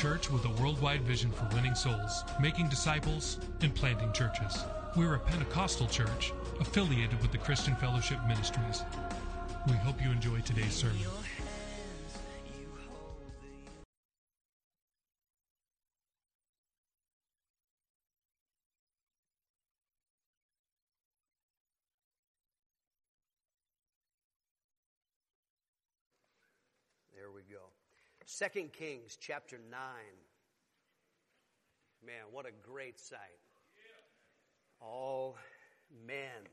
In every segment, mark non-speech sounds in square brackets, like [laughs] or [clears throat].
Church with a worldwide vision for winning souls, making disciples, and planting churches. We're a Pentecostal church affiliated with the Christian Fellowship Ministries. We hope you enjoy today's sermon. 2 Kings chapter 9. Man, what a great sight. All men.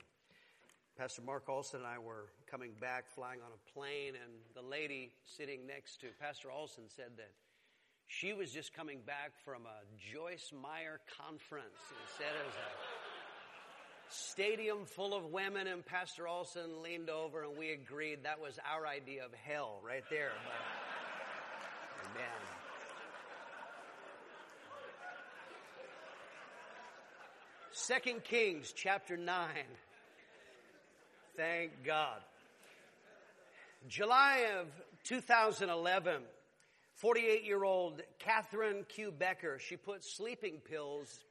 Pastor Mark Olson and I were coming back flying on a plane, and the lady sitting next to Pastor Olson said that she was just coming back from a Joyce Meyer conference and said it was a stadium full of women, and Pastor Olson leaned over, and we agreed that was our idea of hell right there. But Second Kings chapter 9. Thank God. July of 2011, 48 year old Catherine Kieu Becker, she put sleeping pills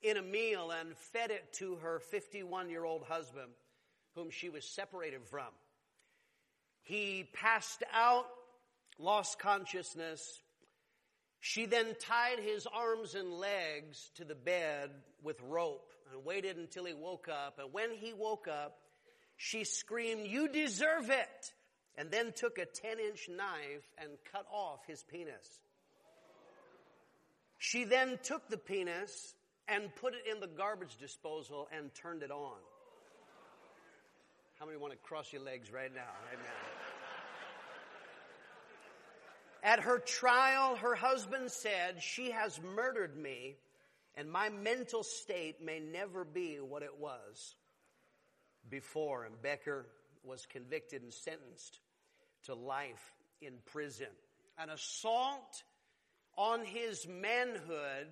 in a meal and fed it to her 51 year old husband, whom she was separated from. He passed out, lost consciousness. She then tied his arms and legs to the bed with rope and waited until he woke up. And when he woke up, she screamed, You deserve it! And then took a 10 inch knife and cut off his penis. She then took the penis and put it in the garbage disposal and turned it on. How many want to cross your legs right now? At her trial, her husband said, She has murdered me, and my mental state may never be what it was before. And Becker was convicted and sentenced to life in prison. An assault on his manhood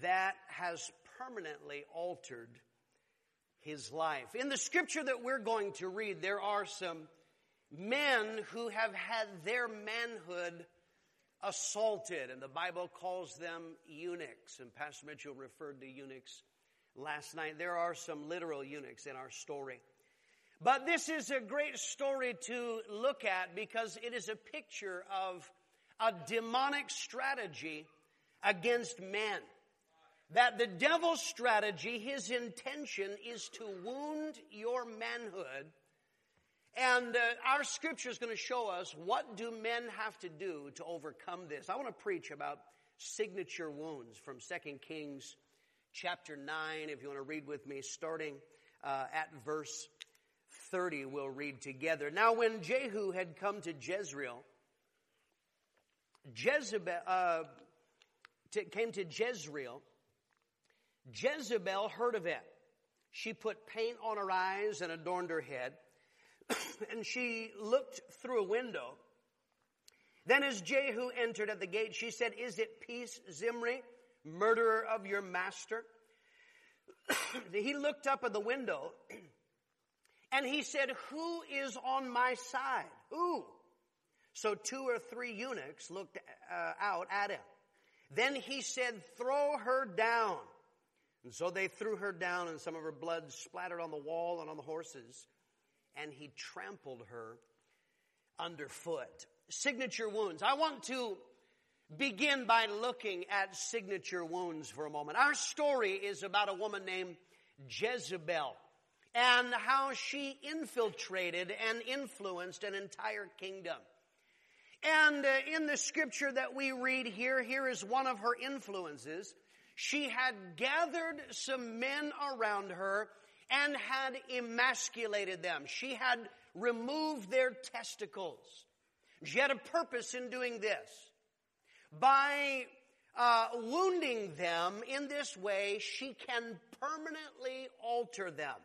that has permanently altered his life. In the scripture that we're going to read, there are some men who have had their manhood assaulted, and the Bible calls them eunuchs. And Pastor Mitchell referred to eunuchs last night. There are some literal eunuchs in our story. But this is a great story to look at because it is a picture of a demonic strategy against men. That the devil's strategy, his intention is to wound your manhood. And uh, our scripture is going to show us what do men have to do to overcome this. I want to preach about signature wounds from 2 Kings chapter 9. If you want to read with me, starting uh, at verse 30, we'll read together. Now, when Jehu had come to Jezreel, Jezebel uh, came to Jezreel. Jezebel heard of it. She put paint on her eyes and adorned her head, [coughs] and she looked through a window. Then, as Jehu entered at the gate, she said, "Is it peace, Zimri, murderer of your master?" [coughs] he looked up at the window. [coughs] And he said, Who is on my side? Who? So two or three eunuchs looked uh, out at him. Then he said, Throw her down. And so they threw her down, and some of her blood splattered on the wall and on the horses. And he trampled her underfoot. Signature wounds. I want to begin by looking at signature wounds for a moment. Our story is about a woman named Jezebel and how she infiltrated and influenced an entire kingdom. And uh, in the scripture that we read here, here is one of her influences. She had gathered some men around her and had emasculated them. She had removed their testicles. She had a purpose in doing this. by uh, wounding them in this way, she can permanently alter them.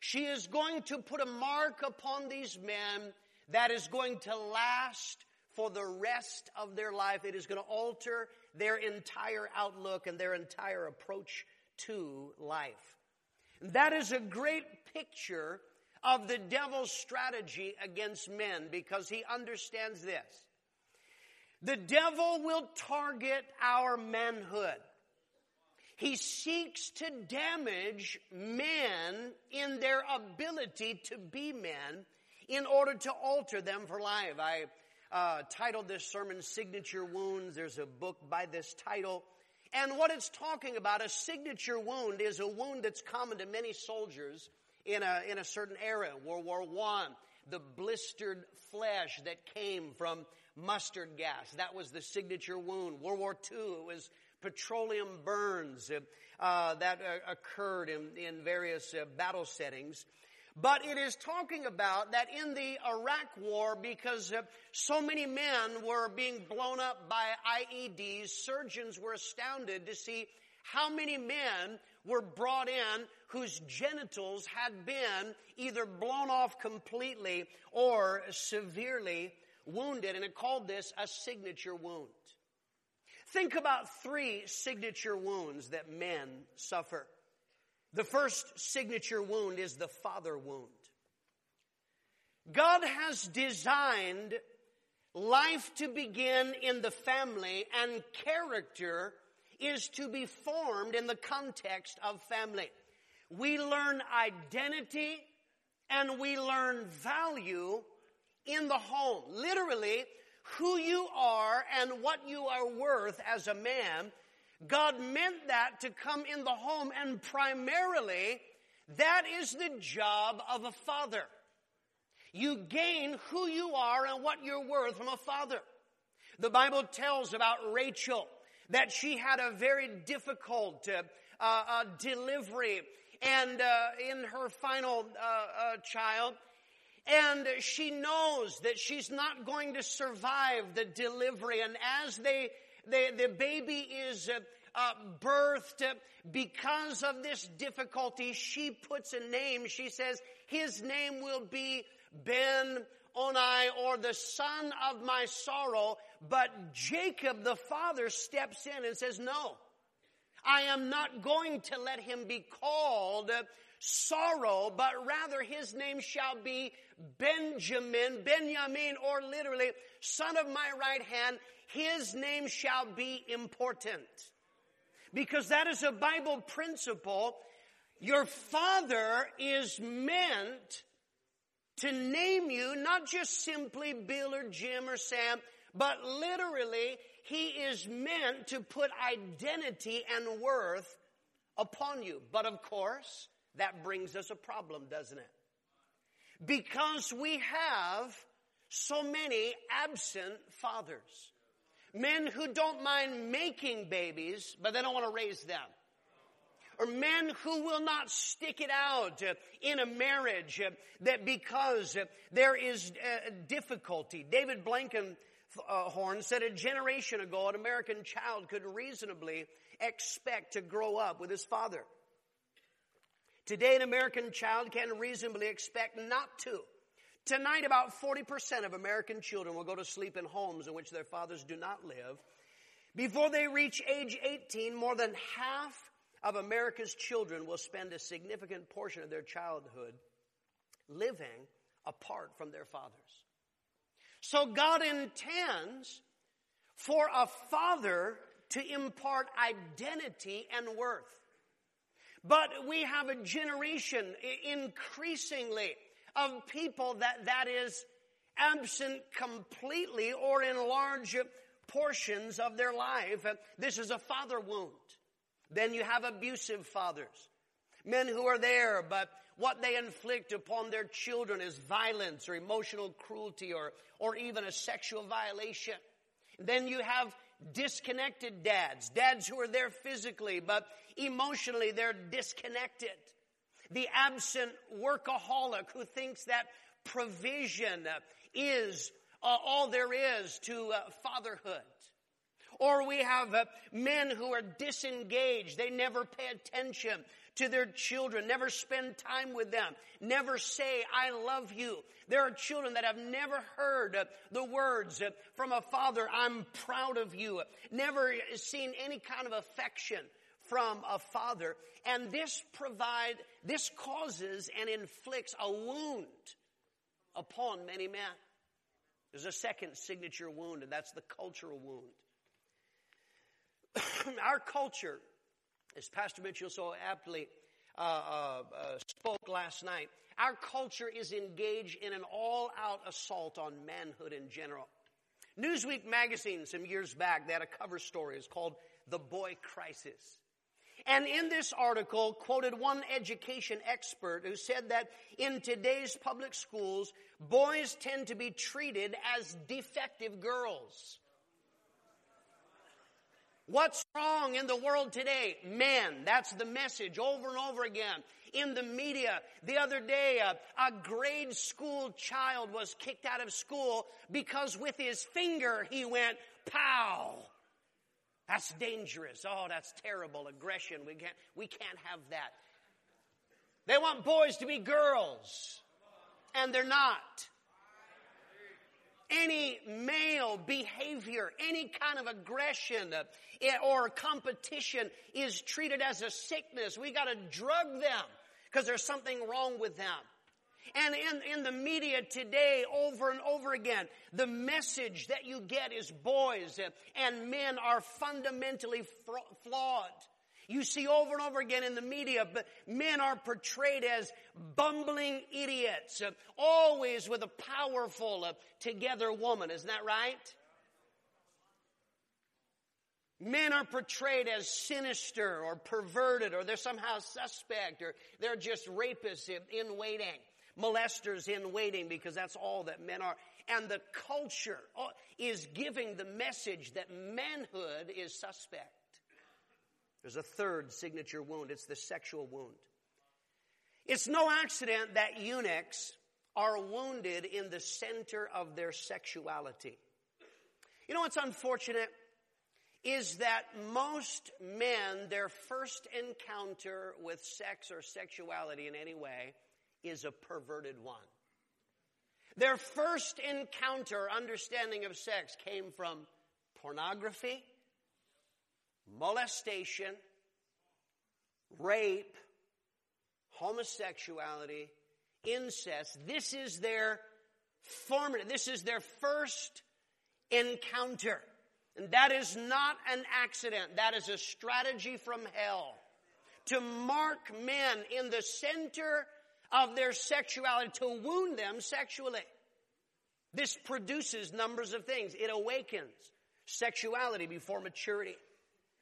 She is going to put a mark upon these men that is going to last for the rest of their life. It is going to alter their entire outlook and their entire approach to life. That is a great picture of the devil's strategy against men because he understands this. The devil will target our manhood. He seeks to damage men in their ability to be men in order to alter them for life. I uh, titled this sermon Signature Wounds. There's a book by this title. And what it's talking about, a signature wound, is a wound that's common to many soldiers in a, in a certain era. World War One, the blistered flesh that came from mustard gas. That was the signature wound. World War II, it was petroleum burns uh, that uh, occurred in, in various uh, battle settings. But it is talking about that in the Iraq war, because uh, so many men were being blown up by IEDs, surgeons were astounded to see how many men were brought in whose genitals had been either blown off completely or severely wounded, and it called this a signature wound. Think about three signature wounds that men suffer. The first signature wound is the father wound. God has designed life to begin in the family and character is to be formed in the context of family. We learn identity and we learn value in the home. Literally, who you are and what you are worth as a man. God meant that to come in the home and primarily that is the job of a father. You gain who you are and what you're worth from a father. The Bible tells about Rachel that she had a very difficult uh, uh, delivery and uh, in her final uh, uh, child and she knows that she's not going to survive the delivery. And as they, they the baby is uh, uh, birthed, because of this difficulty, she puts a name. She says, his name will be Ben Oni or the son of my sorrow. But Jacob, the father, steps in and says, no, I am not going to let him be called sorrow, but rather his name shall be Benjamin, Benjamin, or literally, son of my right hand. His name shall be important. Because that is a Bible principle. Your father is meant to name you, not just simply Bill or Jim or Sam, but literally, he is meant to put identity and worth upon you. But of course, that brings us a problem, doesn't it? Because we have so many absent fathers. Men who don't mind making babies, but they don't want to raise them. Or men who will not stick it out uh, in a marriage uh, that because uh, there is difficulty. David Blankenhorn said a generation ago an American child could reasonably expect to grow up with his father. Today, an American child can reasonably expect not to. Tonight, about 40% of American children will go to sleep in homes in which their fathers do not live. Before they reach age 18, more than half of America's children will spend a significant portion of their childhood living apart from their fathers. So God intends for a father to impart identity and worth. But we have a generation increasingly of people that that is absent completely or in large portions of their life. This is a father wound. Then you have abusive fathers. Men who are there, but what they inflict upon their children is violence or emotional cruelty or, or even a sexual violation. Then you have disconnected dads, dads who are there physically, but emotionally they're disconnected. The absent workaholic who thinks that provision is uh, all there is to uh, fatherhood. Or we have uh, men who are disengaged. They never pay attention to their children, never spend time with them, never say, I love you. There are children that have never heard the words from a father, I'm proud of you, never seen any kind of affection from a father. And this provide, this causes and inflicts a wound upon many men. There's a second signature wound, and that's the cultural wound. [coughs] Our culture, as Pastor Mitchell so aptly uh, uh, uh, spoke last night, our culture is engaged in an all out assault on manhood in general. Newsweek magazine, some years back, they had a cover story. It's called The Boy Crisis. And in this article, quoted one education expert who said that in today's public schools, boys tend to be treated as defective girls. What's wrong in the world today? Men. That's the message over and over again. In the media, the other day, a, a, grade school child was kicked out of school because with his finger he went, pow. That's dangerous. Oh, that's terrible aggression. We can't, we can't have that. They want boys to be girls, and they're not any male behavior, any kind of aggression uh, or competition is treated as a sickness. We got to drug them because there's something wrong with them. And in, in the media today, over and over again, the message that you get is boys uh, and men are fundamentally flawed. You see over and over again in the media, men are portrayed as bumbling idiots, always with a powerful uh, together woman. Isn't that right? Men are portrayed as sinister or perverted or they're somehow suspect or they're just rapists in, in waiting, molesters in waiting because that's all that men are. And the culture uh, is giving the message that manhood is suspect. There's a third signature wound. It's the sexual wound. It's no accident that eunuchs are wounded in the center of their sexuality. You know what's unfortunate? Is that most men, their first encounter with sex or sexuality in any way is a perverted one. Their first encounter, understanding of sex came from pornography, molestation, rape, homosexuality, incest. This is their formative, this is their first encounter. And that is not an accident. That is a strategy from hell to mark men in the center of their sexuality, to wound them sexually. This produces numbers of things. It awakens sexuality before maturity.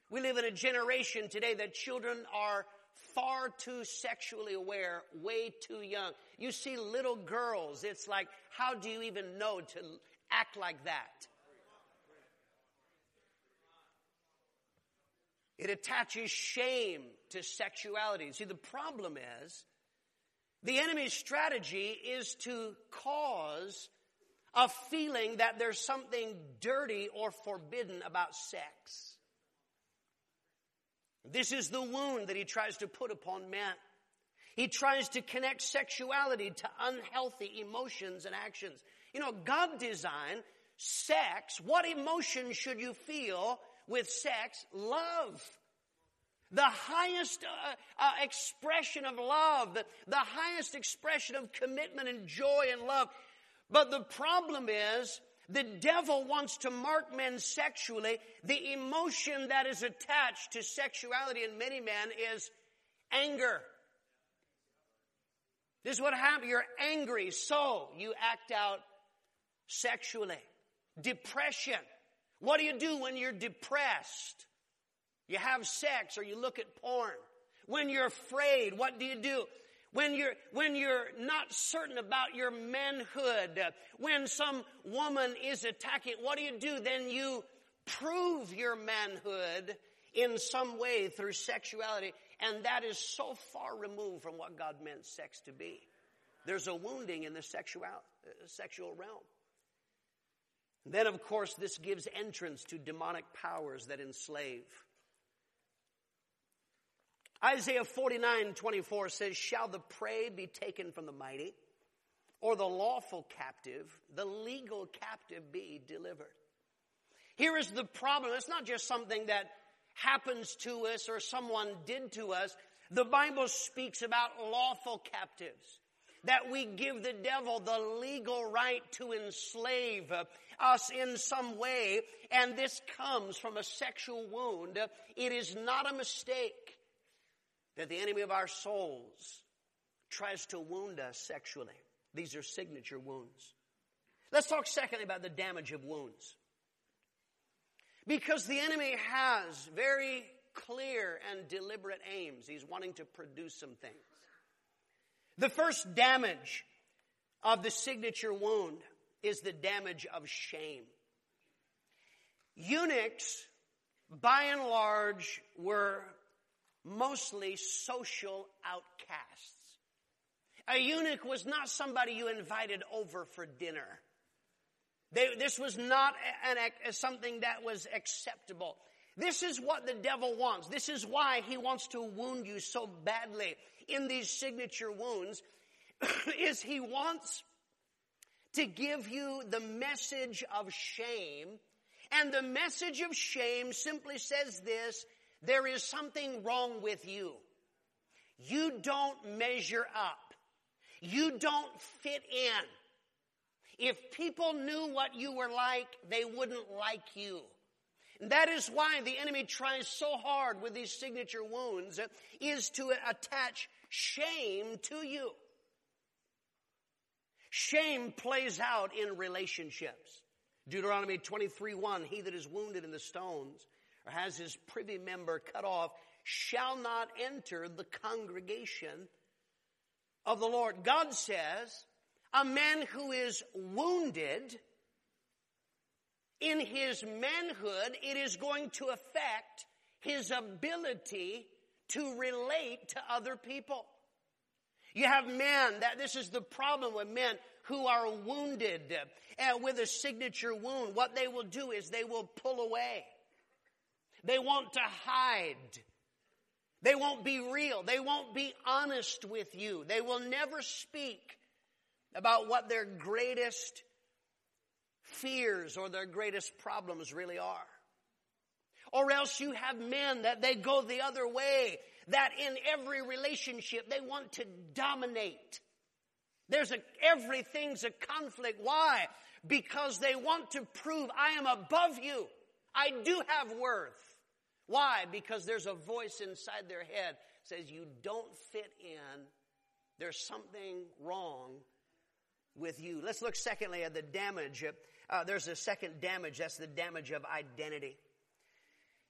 We live in a generation today that children are far too sexually aware, way too young. You see little girls, it's like, how do you even know to act like that? It attaches shame to sexuality. See, the problem is, the enemy's strategy is to cause a feeling that there's something dirty or forbidden about sex. This is the wound that he tries to put upon men. He tries to connect sexuality to unhealthy emotions and actions. You know, God designed sex. What emotion should you feel with sex? Love. The highest uh, uh, expression of love, the, the highest expression of commitment and joy and love. But the problem is, the devil wants to mark men sexually. The emotion that is attached to sexuality in many men is anger. This is what happens. You're angry, so you act out sexually. Depression. What do you do when you're depressed? You have sex or you look at porn. When you're afraid, what do you do? When you're, when you're not certain about your manhood, when some woman is attacking, what do you do? Then you prove your manhood in some way through sexuality. And that is so far removed from what God meant sex to be. There's a wounding in the sexual, uh, sexual realm. Then, of course, this gives entrance to demonic powers that enslave. Isaiah 49 24 says, Shall the prey be taken from the mighty, or the lawful captive, the legal captive be delivered? Here is the problem. It's not just something that happens to us or someone did to us. The Bible speaks about lawful captives. That we give the devil the legal right to enslave us in some way, and this comes from a sexual wound. It is not a mistake that the enemy of our souls tries to wound us sexually. These are signature wounds. Let's talk secondly about the damage of wounds. Because the enemy has very clear and deliberate aims. He's wanting to produce some things. The first damage of the signature wound is the damage of shame. Eunuchs, by and large, were mostly social outcasts. A eunuch was not somebody you invited over for dinner. They, this was not an, an, something that was acceptable. This is what the devil wants. This is why he wants to wound you so badly in these signature wounds [coughs] is he wants to give you the message of shame. And the message of shame simply says this, there is something wrong with you. You don't measure up. You don't fit in. If people knew what you were like, they wouldn't like you. And that is why the enemy tries so hard with these signature wounds is to attach shame to you. Shame plays out in relationships. Deuteronomy 23 1, he that is wounded in the stones or has his privy member cut off shall not enter the congregation of the Lord. God says, a man who is wounded in his manhood, it is going to affect his ability to relate to other people. You have men that this is the problem with men who are wounded uh, with a signature wound. What they will do is they will pull away. They want to hide. They won't be real. They won't be honest with you. They will never speak about what their greatest fears or their greatest problems really are. Or else you have men that they go the other way, that in every relationship they want to dominate. There's a, everything's a conflict. Why? Because they want to prove I am above you. I do have worth. Why? Because there's a voice inside their head says you don't fit in. There's something wrong with you. Let's look secondly at the damage. Uh, there's a second damage. That's the damage of identity.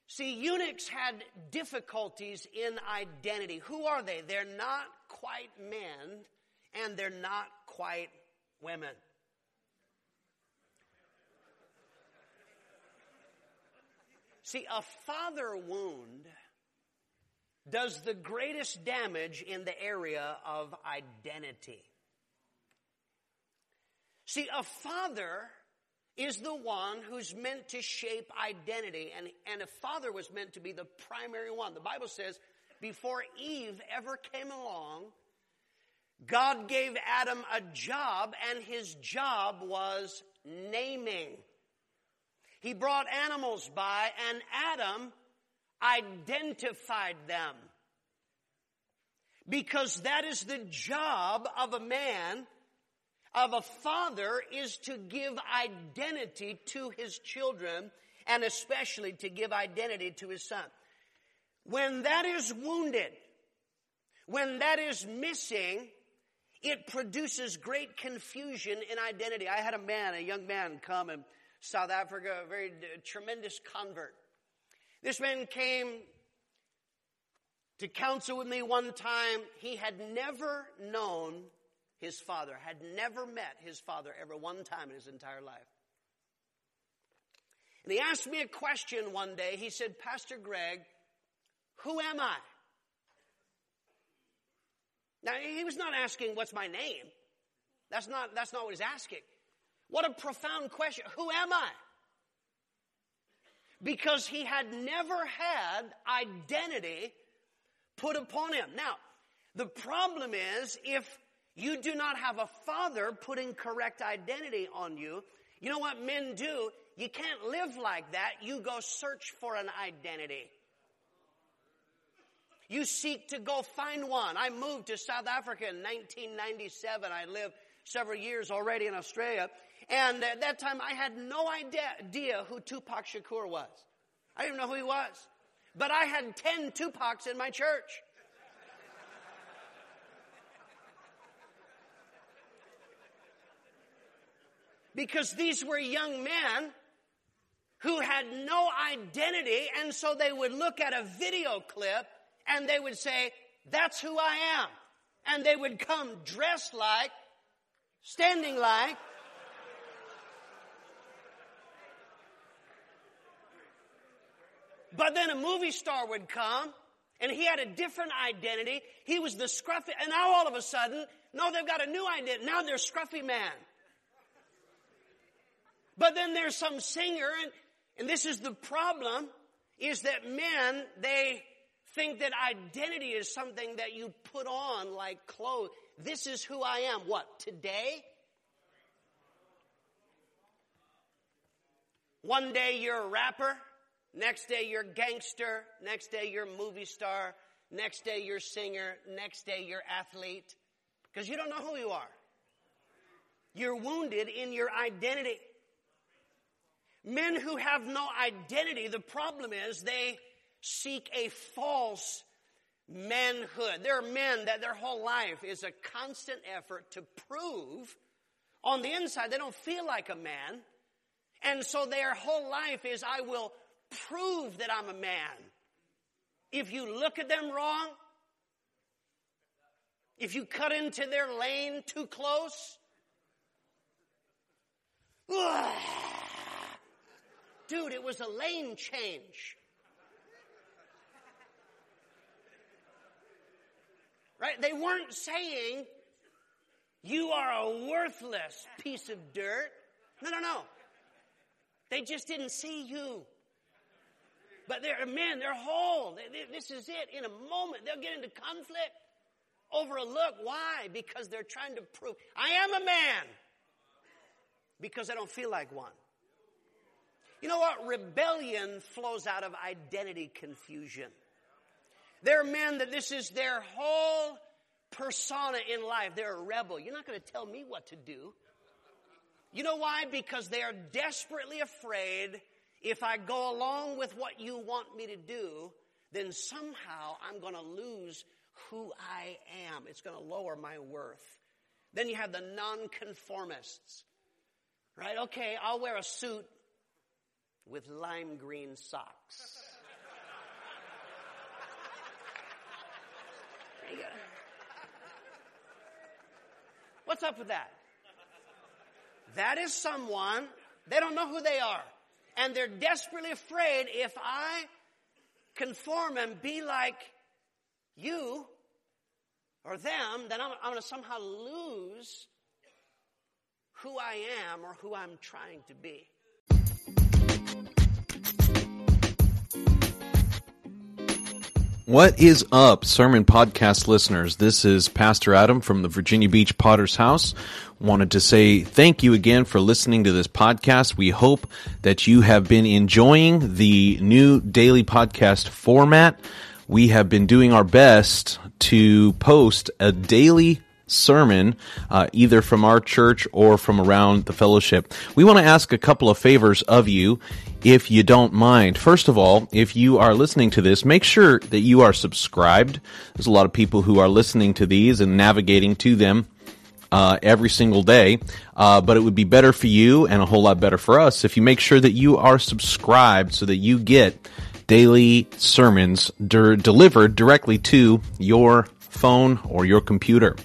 See, eunuchs had difficulties in identity. Who are they? They're not quite men and they're not quite women. See, a father wound does the greatest damage in the area of identity. See, a father is the one who's meant to shape identity, and, and a father was meant to be the primary one. The Bible says, before Eve ever came along, God gave Adam a job, and his job was naming. He brought animals by and Adam identified them. Because that is the job of a man, of a father, is to give identity to his children and especially to give identity to his son. When that is wounded, when that is missing, it produces great confusion in identity. I had a man, a young man come and South Africa, a very tremendous convert. This man came to counsel with me one time. He had never known his father, had never met his father ever one time in his entire life. And he asked me a question one day. He said, Pastor Greg, who am I? Now, he was not asking, what's my name? That's not, that's not what he's asking. What a profound question. Who am I? Because he had never had identity put upon him. Now, the problem is if you do not have a father putting correct identity on you, you know what men do? You can't live like that. You go search for an identity. You seek to go find one. I moved to South Africa in 1997. I lived several years already in Australia. And at that time, I had no idea, who Tupac Shakur was. I didn't know who he was. But I had 10 Tupacs in my church. Because these were young men who had no identity, and so they would look at a video clip and they would say, That's who I am. And they would come dressed like, standing like, But then a movie star would come and he had a different identity. He was the scruffy, and now all of a sudden, no, they've got a new identity. Now they're scruffy man. But then there's some singer, and, and this is the problem, is that men, they think that identity is something that you put on like clothes. This is who I am. What, today? One day you're a rapper. Next day you're gangster. Next day you're movie star. Next day you're singer. Next day you're athlete. Because you don't know who you are. You're wounded in your identity. Men who have no identity, the problem is they seek a false manhood. There are men that their whole life is a constant effort to prove on the inside they don't feel like a man. And so their whole life is, I will prove that I'm a man. If you look at them wrong, if you cut into their lane too close, [sighs] dude, it was a lane change. Right? They weren't saying, you are a worthless piece of dirt. No, no, no. They just didn't see you. But they're men, they're whole. They- they- this is it. In a moment, they'll get into conflict over a look. Why? Because they're trying to prove, I am a man. Because I don't feel like one. You know what? Rebellion flows out of identity confusion. There are men that this is their whole persona in life. They're a rebel. You're not going to tell me what to do. You know why? Because they are desperately afraid if I go along with what you want me to do, then somehow I'm going to lose who I am. It's going to lower my worth. Then you have the nonconformists, right? Okay, I'll wear a suit with lime green socks. What's up with that? That is someone, they don't know who they are. And they're desperately afraid if I conform and be like you or them, then I'm, I'm going to somehow lose who I am or who I'm trying to be. What is up, Sermon Podcast listeners? This is Pastor Adam from the Virginia Beach Potter's House. Wanted to say thank you again for listening to this podcast. We hope that you have been enjoying the new daily podcast format. We have been doing our best to post a daily sermon, uh, either from our church or from around the fellowship. We want to ask a couple of favors of you, if you don't mind. First of all, if you are listening to this, make sure that you are subscribed. There's a lot of people who are listening to these and navigating to them uh, every single day. Uh, but it would be better for you and a whole lot better for us if you make sure that you are subscribed so that you get daily sermons delivered directly to your phone or your computer.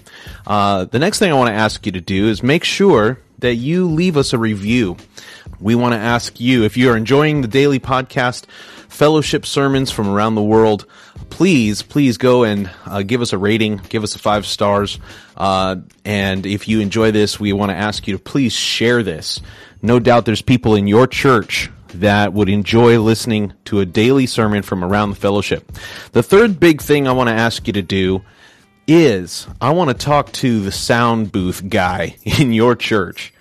Uh, the next thing I want to ask you to do is make sure that you leave us a review. We want to ask you if you are enjoying the daily podcast, fellowship sermons from around the world, please, please go and uh, give us a rating, give us a five stars. Uh, and if you enjoy this, we want to ask you to please share this. No doubt there's people in your church that would enjoy listening to a daily sermon from around the fellowship. The third big thing I want to ask you to do is I want to talk to the sound booth guy [laughs] in your church.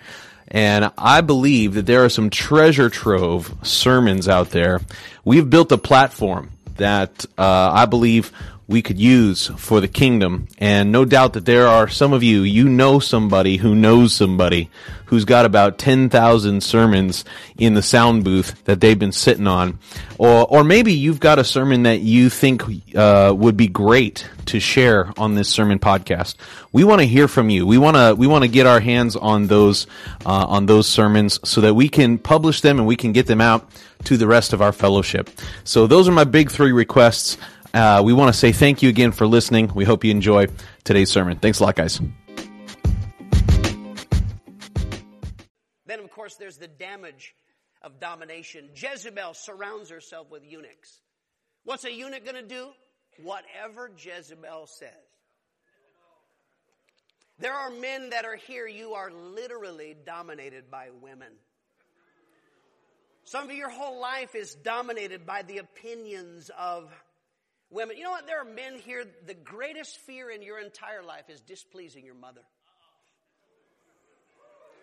And I believe that there are some treasure trove sermons out there. We've built a platform that uh, I believe we could use for the kingdom. And no doubt that there are some of you, you know somebody who knows somebody who's got about 10,000 sermons in the sound booth that they've been sitting on. Or, or maybe you've got a sermon that you think uh, would be great to share on this sermon podcast. We want to hear from you. We want to we want to get our hands on those uh, on those sermons so that we can publish them and we can get them out to the rest of our fellowship. So those are my big three requests. Uh, we want to say thank you again for listening. We hope you enjoy today's sermon. Thanks a lot, guys. Then, of course, there's the damage of domination. Jezebel surrounds herself with eunuchs. What's a eunuch going to do? Whatever Jezebel says. There are men that are here, you are literally dominated by women. Some of your whole life is dominated by the opinions of women. You know what? There are men here, the greatest fear in your entire life is displeasing your mother.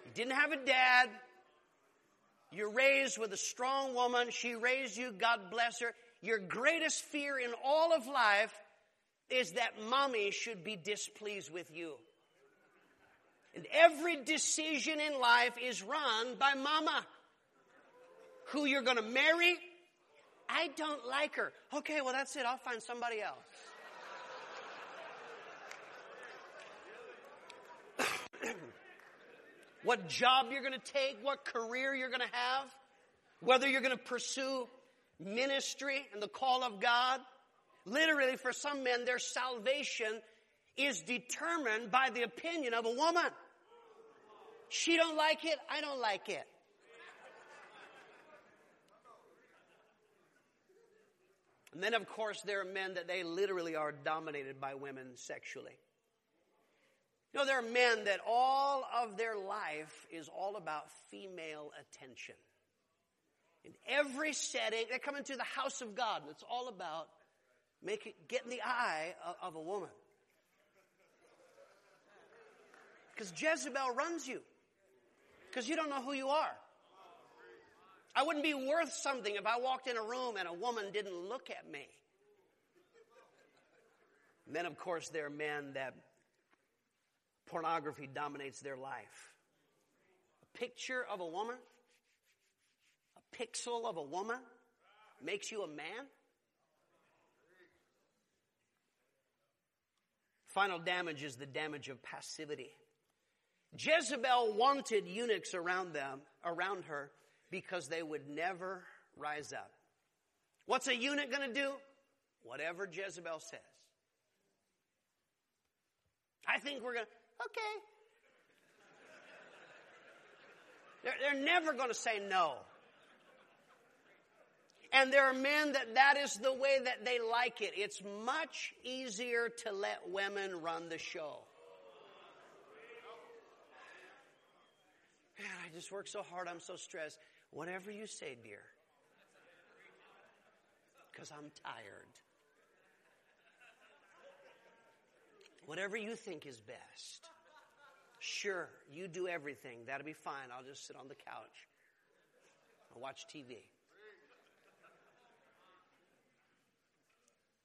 You didn't have a dad. You're raised with a strong woman. She raised you. God bless her. Your greatest fear in all of life is that mommy should be displeased with you. And every decision in life is run by mama. Who you're going to marry? I don't like her. Okay, well, that's it. I'll find somebody else. [coughs] what job you're going to take, what career you're going to have, whether you're going to pursue ministry and the call of God. Literally, for some men, their salvation is determined by the opinion of a woman. She don't like it, I don't like it. And then, of course, there are men that they literally are dominated by women sexually. You know, there are men that all of their life is all about female attention. In every setting, they come into the house of God, and it's all about making, getting the eye of, of a woman. Because Jezebel runs you. Because you don't know who you are. I wouldn't be worth something if I walked in a room and a woman didn't look at me. And then, of course, there are men that pornography dominates their life. A picture of a woman, a pixel of a woman makes you a man. Final damage is the damage of passivity. Jezebel wanted eunuchs around them, around her, because they would never rise up. What's a eunuch going to do? Whatever Jezebel says. I think we're going to, okay. They're, they're never going to say no. And there are men that that is the way that they like it. It's much easier to let women run the show. Man, I just work so hard. I'm so stressed. Whatever you say, dear. Because I'm tired. Whatever you think is best. Sure, you do everything. That'll be fine. I'll just sit on the couch. I'll watch TV.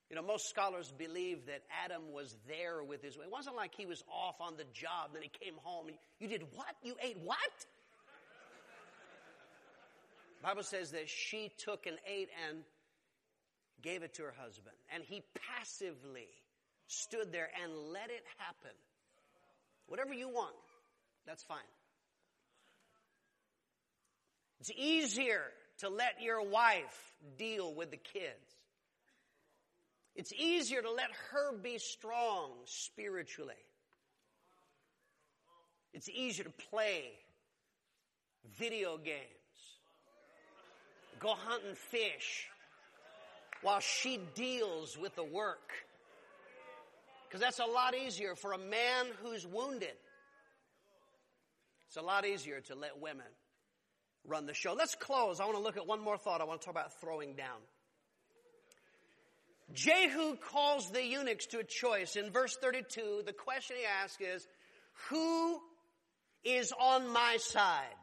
You know, most scholars believe that Adam was there with his. It wasn't like he was off on the job, then he came home. And you did what? You ate what? Bible says that she took and ate and gave it to her husband. And he passively stood there and let it happen. Whatever you want, that's fine. It's easier to let your wife deal with the kids. It's easier to let her be strong spiritually. It's easier to play video games, go hunting fish, while she deals with the work. Because that's a lot easier for a man who's wounded. It's a lot easier to let women run the show. Let's close. I want to look at one more thought. I want to talk about throwing down. Jehu calls the eunuchs to a choice. In verse 32, the question he asks is, Who is on my side?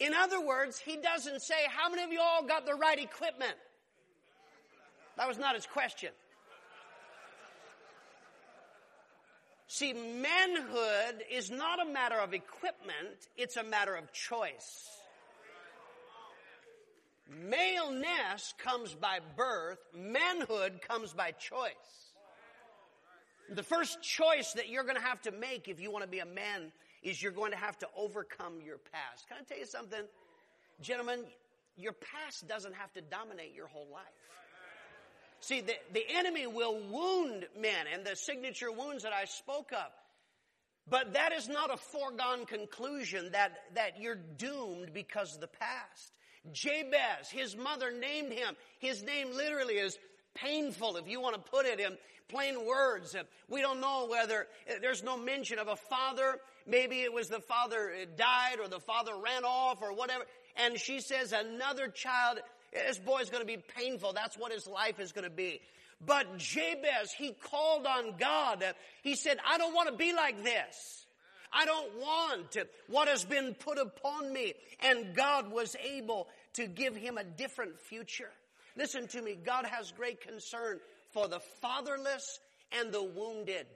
In other words, he doesn't say, How many of you all got the right equipment? That was not his question. See, manhood is not a matter of equipment, it's a matter of choice. Maleness comes by birth, manhood comes by choice. The first choice that you're going to have to make if you want to be a man is you're going to have to overcome your past. Can I tell you something? Gentlemen, your past doesn't have to dominate your whole life. See, the, the enemy will wound men and the signature wounds that I spoke of. But that is not a foregone conclusion that, that you're doomed because of the past. Jabez, his mother named him. His name literally is painful if you want to put it in plain words. We don't know whether there's no mention of a father. Maybe it was the father uh, died or the father ran off or whatever. And she says another child, this boy's going to be painful. That's what his life is going to be. But Jabez, he called on God. He said, I don't want to be like this. I don't want what has been put upon me. And God was able to give him a different future. Listen to me. God has great concern for the fatherless and the wounded.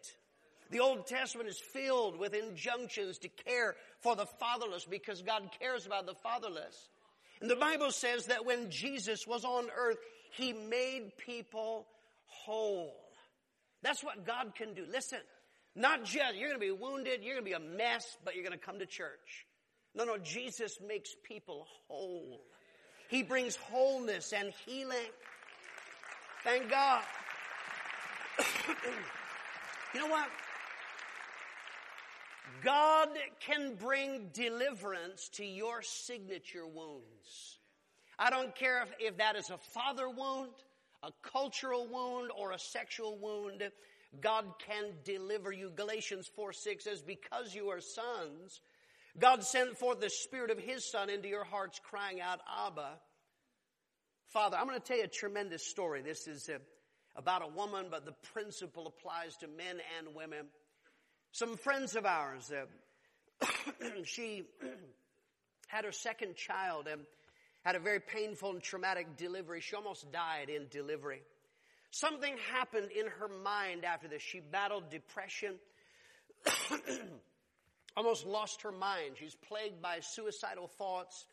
The Old Testament is filled with injunctions to care for the fatherless because God cares about the fatherless. And the Bible says that when Jesus was on earth, He made people whole. That's what God can do. Listen, not just, you're going to be wounded, you're going to be a mess, but you're going to come to church. No, no, Jesus makes people whole. He brings wholeness and healing. Thank God. [coughs] you know what? God can bring deliverance to your signature wounds. I don't care if, if that is a father wound, a cultural wound, or a sexual wound. God can deliver you. Galatians 4 6 says, Because you are sons, God sent forth the Spirit of His Son into your hearts, crying out, Abba. Father, I'm going to tell you a tremendous story. This is uh, about a woman, but the principle applies to men and women. Some friends of ours, uh, [coughs] she [coughs] had her second child and had a very painful and traumatic delivery. She almost died in delivery. Something happened in her mind after this. She battled depression, [coughs] almost lost her mind. She's plagued by suicidal thoughts.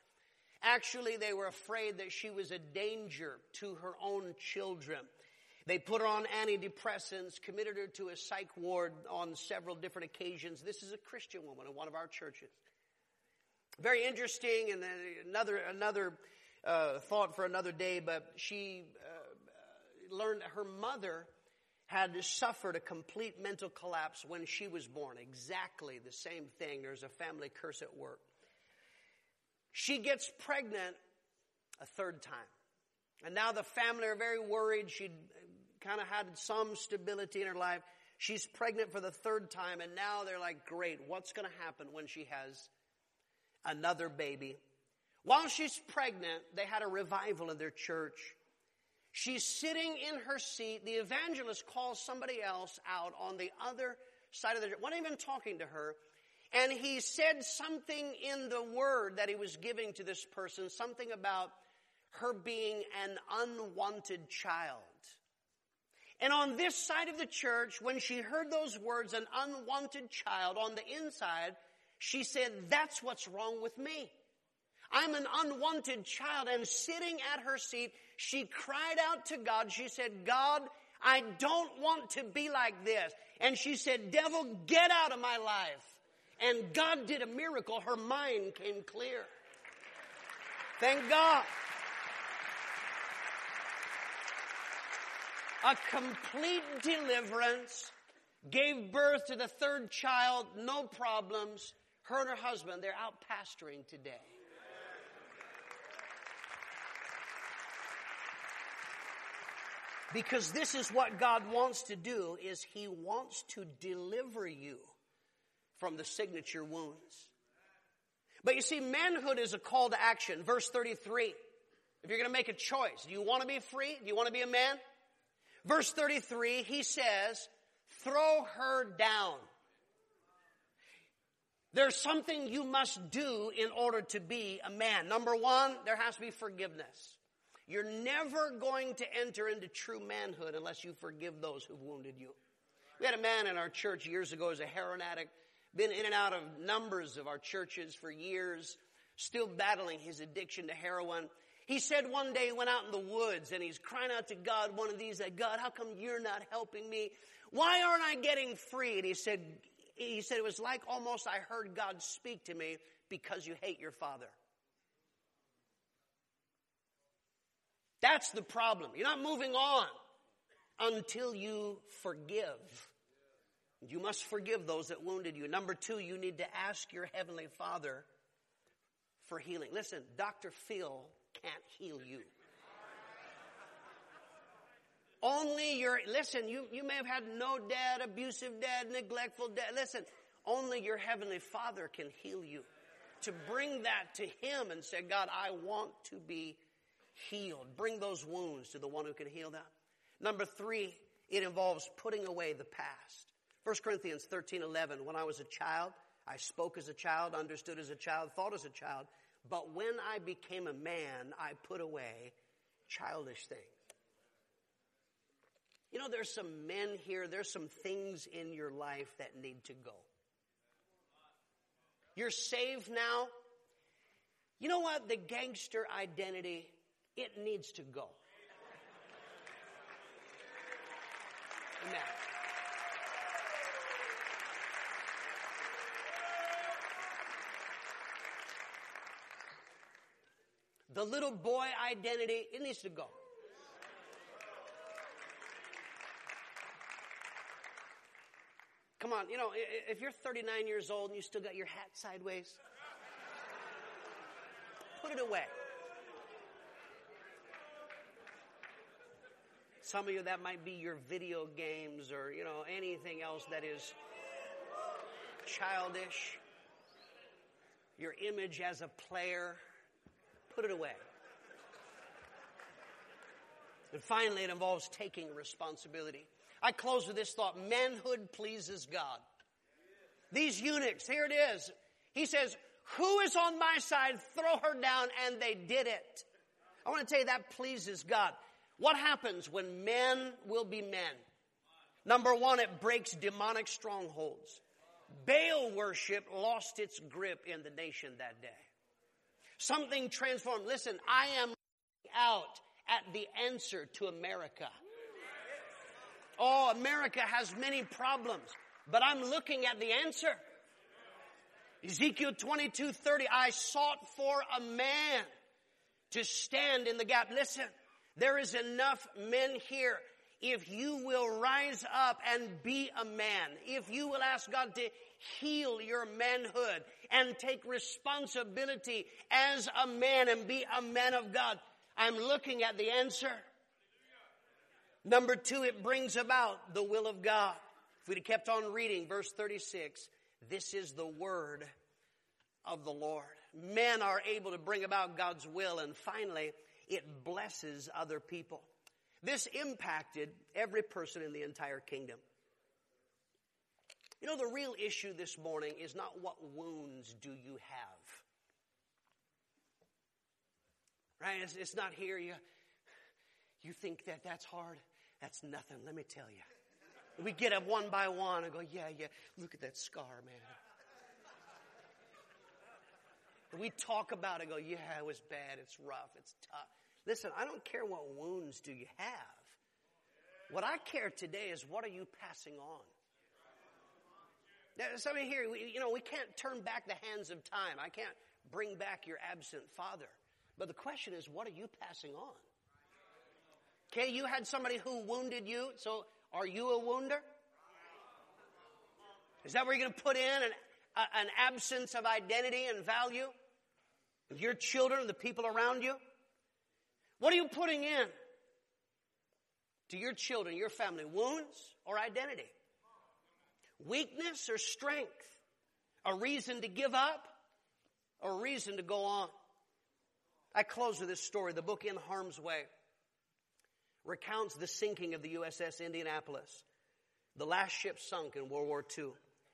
Actually, they were afraid that she was a danger to her own children. They put her on antidepressants, committed her to a psych ward on several different occasions. This is a Christian woman in one of our churches. Very interesting, and another another uh, thought for another day. But she uh, learned her mother had suffered a complete mental collapse when she was born. Exactly the same thing. There's a family curse at work. She gets pregnant a third time. And now the family are very worried. She kind of had some stability in her life. She's pregnant for the third time, and now they're like, great, what's going to happen when she has another baby? While she's pregnant, they had a revival in their church. She's sitting in her seat. The evangelist calls somebody else out on the other side of the, wasn't even talking to her. And he said something in the word that he was giving to this person, something about her being an unwanted child. And on this side of the church, when she heard those words, an unwanted child, on the inside, she said, that's what's wrong with me. I'm an unwanted child. And sitting at her seat, she cried out to God. She said, God, I don't want to be like this. And she said, devil, get out of my life. And God did a miracle. Her mind came clear. Thank God. A complete deliverance, gave birth to the third child, no problems. Her and her husband, they're out pastoring today. Because this is what God wants to do is he wants to deliver you from the signature wounds. But you see, manhood is a call to action. Verse 33. If you're going to make a choice, do you want to be free? Do you want to be a man? Verse 33, he says, throw her down. There's something you must do in order to be a man. Number one, there has to be forgiveness. You're never going to enter into true manhood unless you forgive those who've wounded you. We had a man in our church years ago as a heroin addict, been in and out of numbers of our churches for years, still battling his addiction to heroin. He said one day he went out in the woods and he's crying out to God one of these that God, how come you're not helping me? Why aren't I getting free? And he said, he said it was like almost I heard God speak to me because you hate your father. That's the problem. You're not moving on until you forgive. You must forgive those that wounded you. Number two, you need to ask your Heavenly Father for healing. Listen, Dr. Phil can't heal you. Only your, listen, you, you may have had no dad, abusive dad, neglectful dad. Listen, only your Heavenly Father can heal you. To bring that to Him and say, God, I want to be healed. Bring those wounds to the one who can heal them. Number three, it involves putting away the past. 1 Corinthians 13, 11. When I was a child, I spoke as a child, understood as a child, thought as a child. But when I became a man, I put away childish things. You know, there's some men here, there's some things in your life that need to go. You're saved now. You know what? The gangster identity, it needs to go. Amen. The little boy identity, it needs to go. Come on, you know, if you're 39 years old and you still got your hat sideways, put it away. Some of you, that might be your video games or, you know, anything else that is childish. Your image as a player, put it away. And finally, it involves taking responsibility. I close with this thought manhood pleases God. These eunuchs, here it is. He says, Who is on my side? Throw her down, and they did it. I want to tell you that pleases God. What happens when men will be men? Number one, it breaks demonic strongholds. Baal worship lost its grip in the nation that day. Something transformed. Listen, I am out at the answer to America. Oh, America has many problems, but I'm looking at the answer. Ezekiel 22, 30, I sought for a man to stand in the gap. Listen, there is enough men here. If you will rise up and be a man, if you will ask God to heal your manhood and take responsibility as a man and be a man of God, I'm looking at the answer. Number two, it brings about the will of God. If we'd have kept on reading, verse 36, this is the word of the Lord. Men are able to bring about God's will, and finally, it blesses other people. This impacted every person in the entire kingdom. You know, the real issue this morning is not what wounds do you have. Right? It's, it's not here. You, you think that that's hard. That's nothing. Let me tell you. We get up one by one and go, yeah, yeah, look at that scar, man. And we talk about it, go, yeah, it was bad, it's rough, it's tough. Listen, I don't care what wounds do you have. What I care today is what are you passing on? Now, some of you here, we, you know, we can't turn back the hands of time. I can't bring back your absent father. But the question is, what are you passing on? Okay, you had somebody who wounded you, so are you a wounder? Is that where you're going to put in and a- an absence of identity and value? Your children, the people around you? What are you putting in to your children, your family? Wounds or identity? Weakness or strength? A reason to give up or a reason to go on? I close with this story. The book In Harm's Way recounts the sinking of the USS Indianapolis, the last ship sunk in World War II.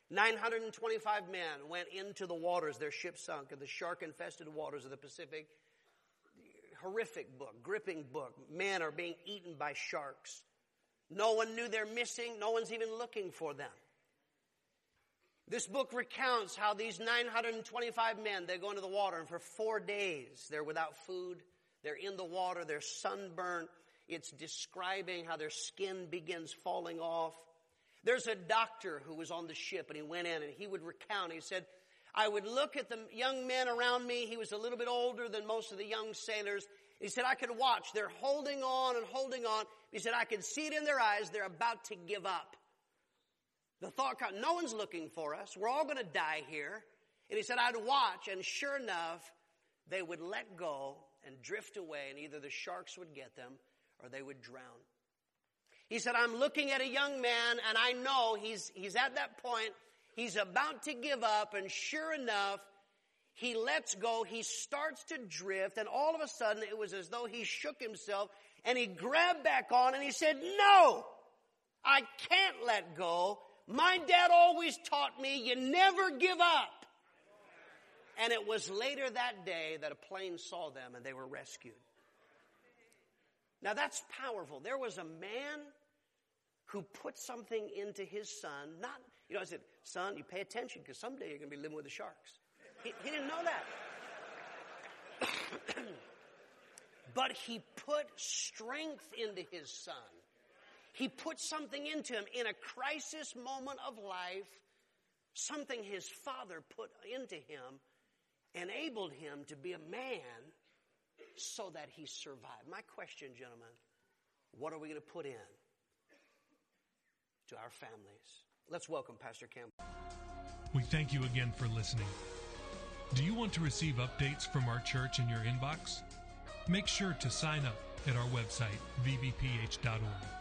925 men went into the waters, their ship sunk in the shark infested waters of the Pacific. Horrific book, gripping book. Men are being eaten by sharks. No one knew they're missing, no one's even looking for them. This book recounts how these 925 men, they go into the water and for four days they're without food. They're in the water. They're sunburned. It's describing how their skin begins falling off. There's a doctor who was on the ship and he went in and he would recount. He said, I would look at the young men around me. He was a little bit older than most of the young sailors. He said, I could watch. They're holding on and holding on. He said, I could see it in their eyes. They're about to give up. The thought, no one's looking for us. We're all going to die here. And he said, I'd watch, and sure enough, they would let go and drift away, and either the sharks would get them or they would drown. He said, I'm looking at a young man, and I know he's, he's at that point. He's about to give up, and sure enough, he lets go. He starts to drift, and all of a sudden, it was as though he shook himself, and he grabbed back on, and he said, No! I can't let go. My dad always taught me you never give up. And it was later that day that a plane saw them and they were rescued. Now that's powerful. There was a man who put something into his son. Not, you know, I said, son, you pay attention because someday you're going to be living with the sharks. He, he didn't know that. [clears throat] but he put strength into his son. He put something into him in a crisis moment of life, something his father put into him, enabled him to be a man so that he survived. My question, gentlemen, what are we going to put in to our families? Let's welcome Pastor Campbell. We thank you again for listening. Do you want to receive updates from our church in your inbox? Make sure to sign up at our website, vbph.org.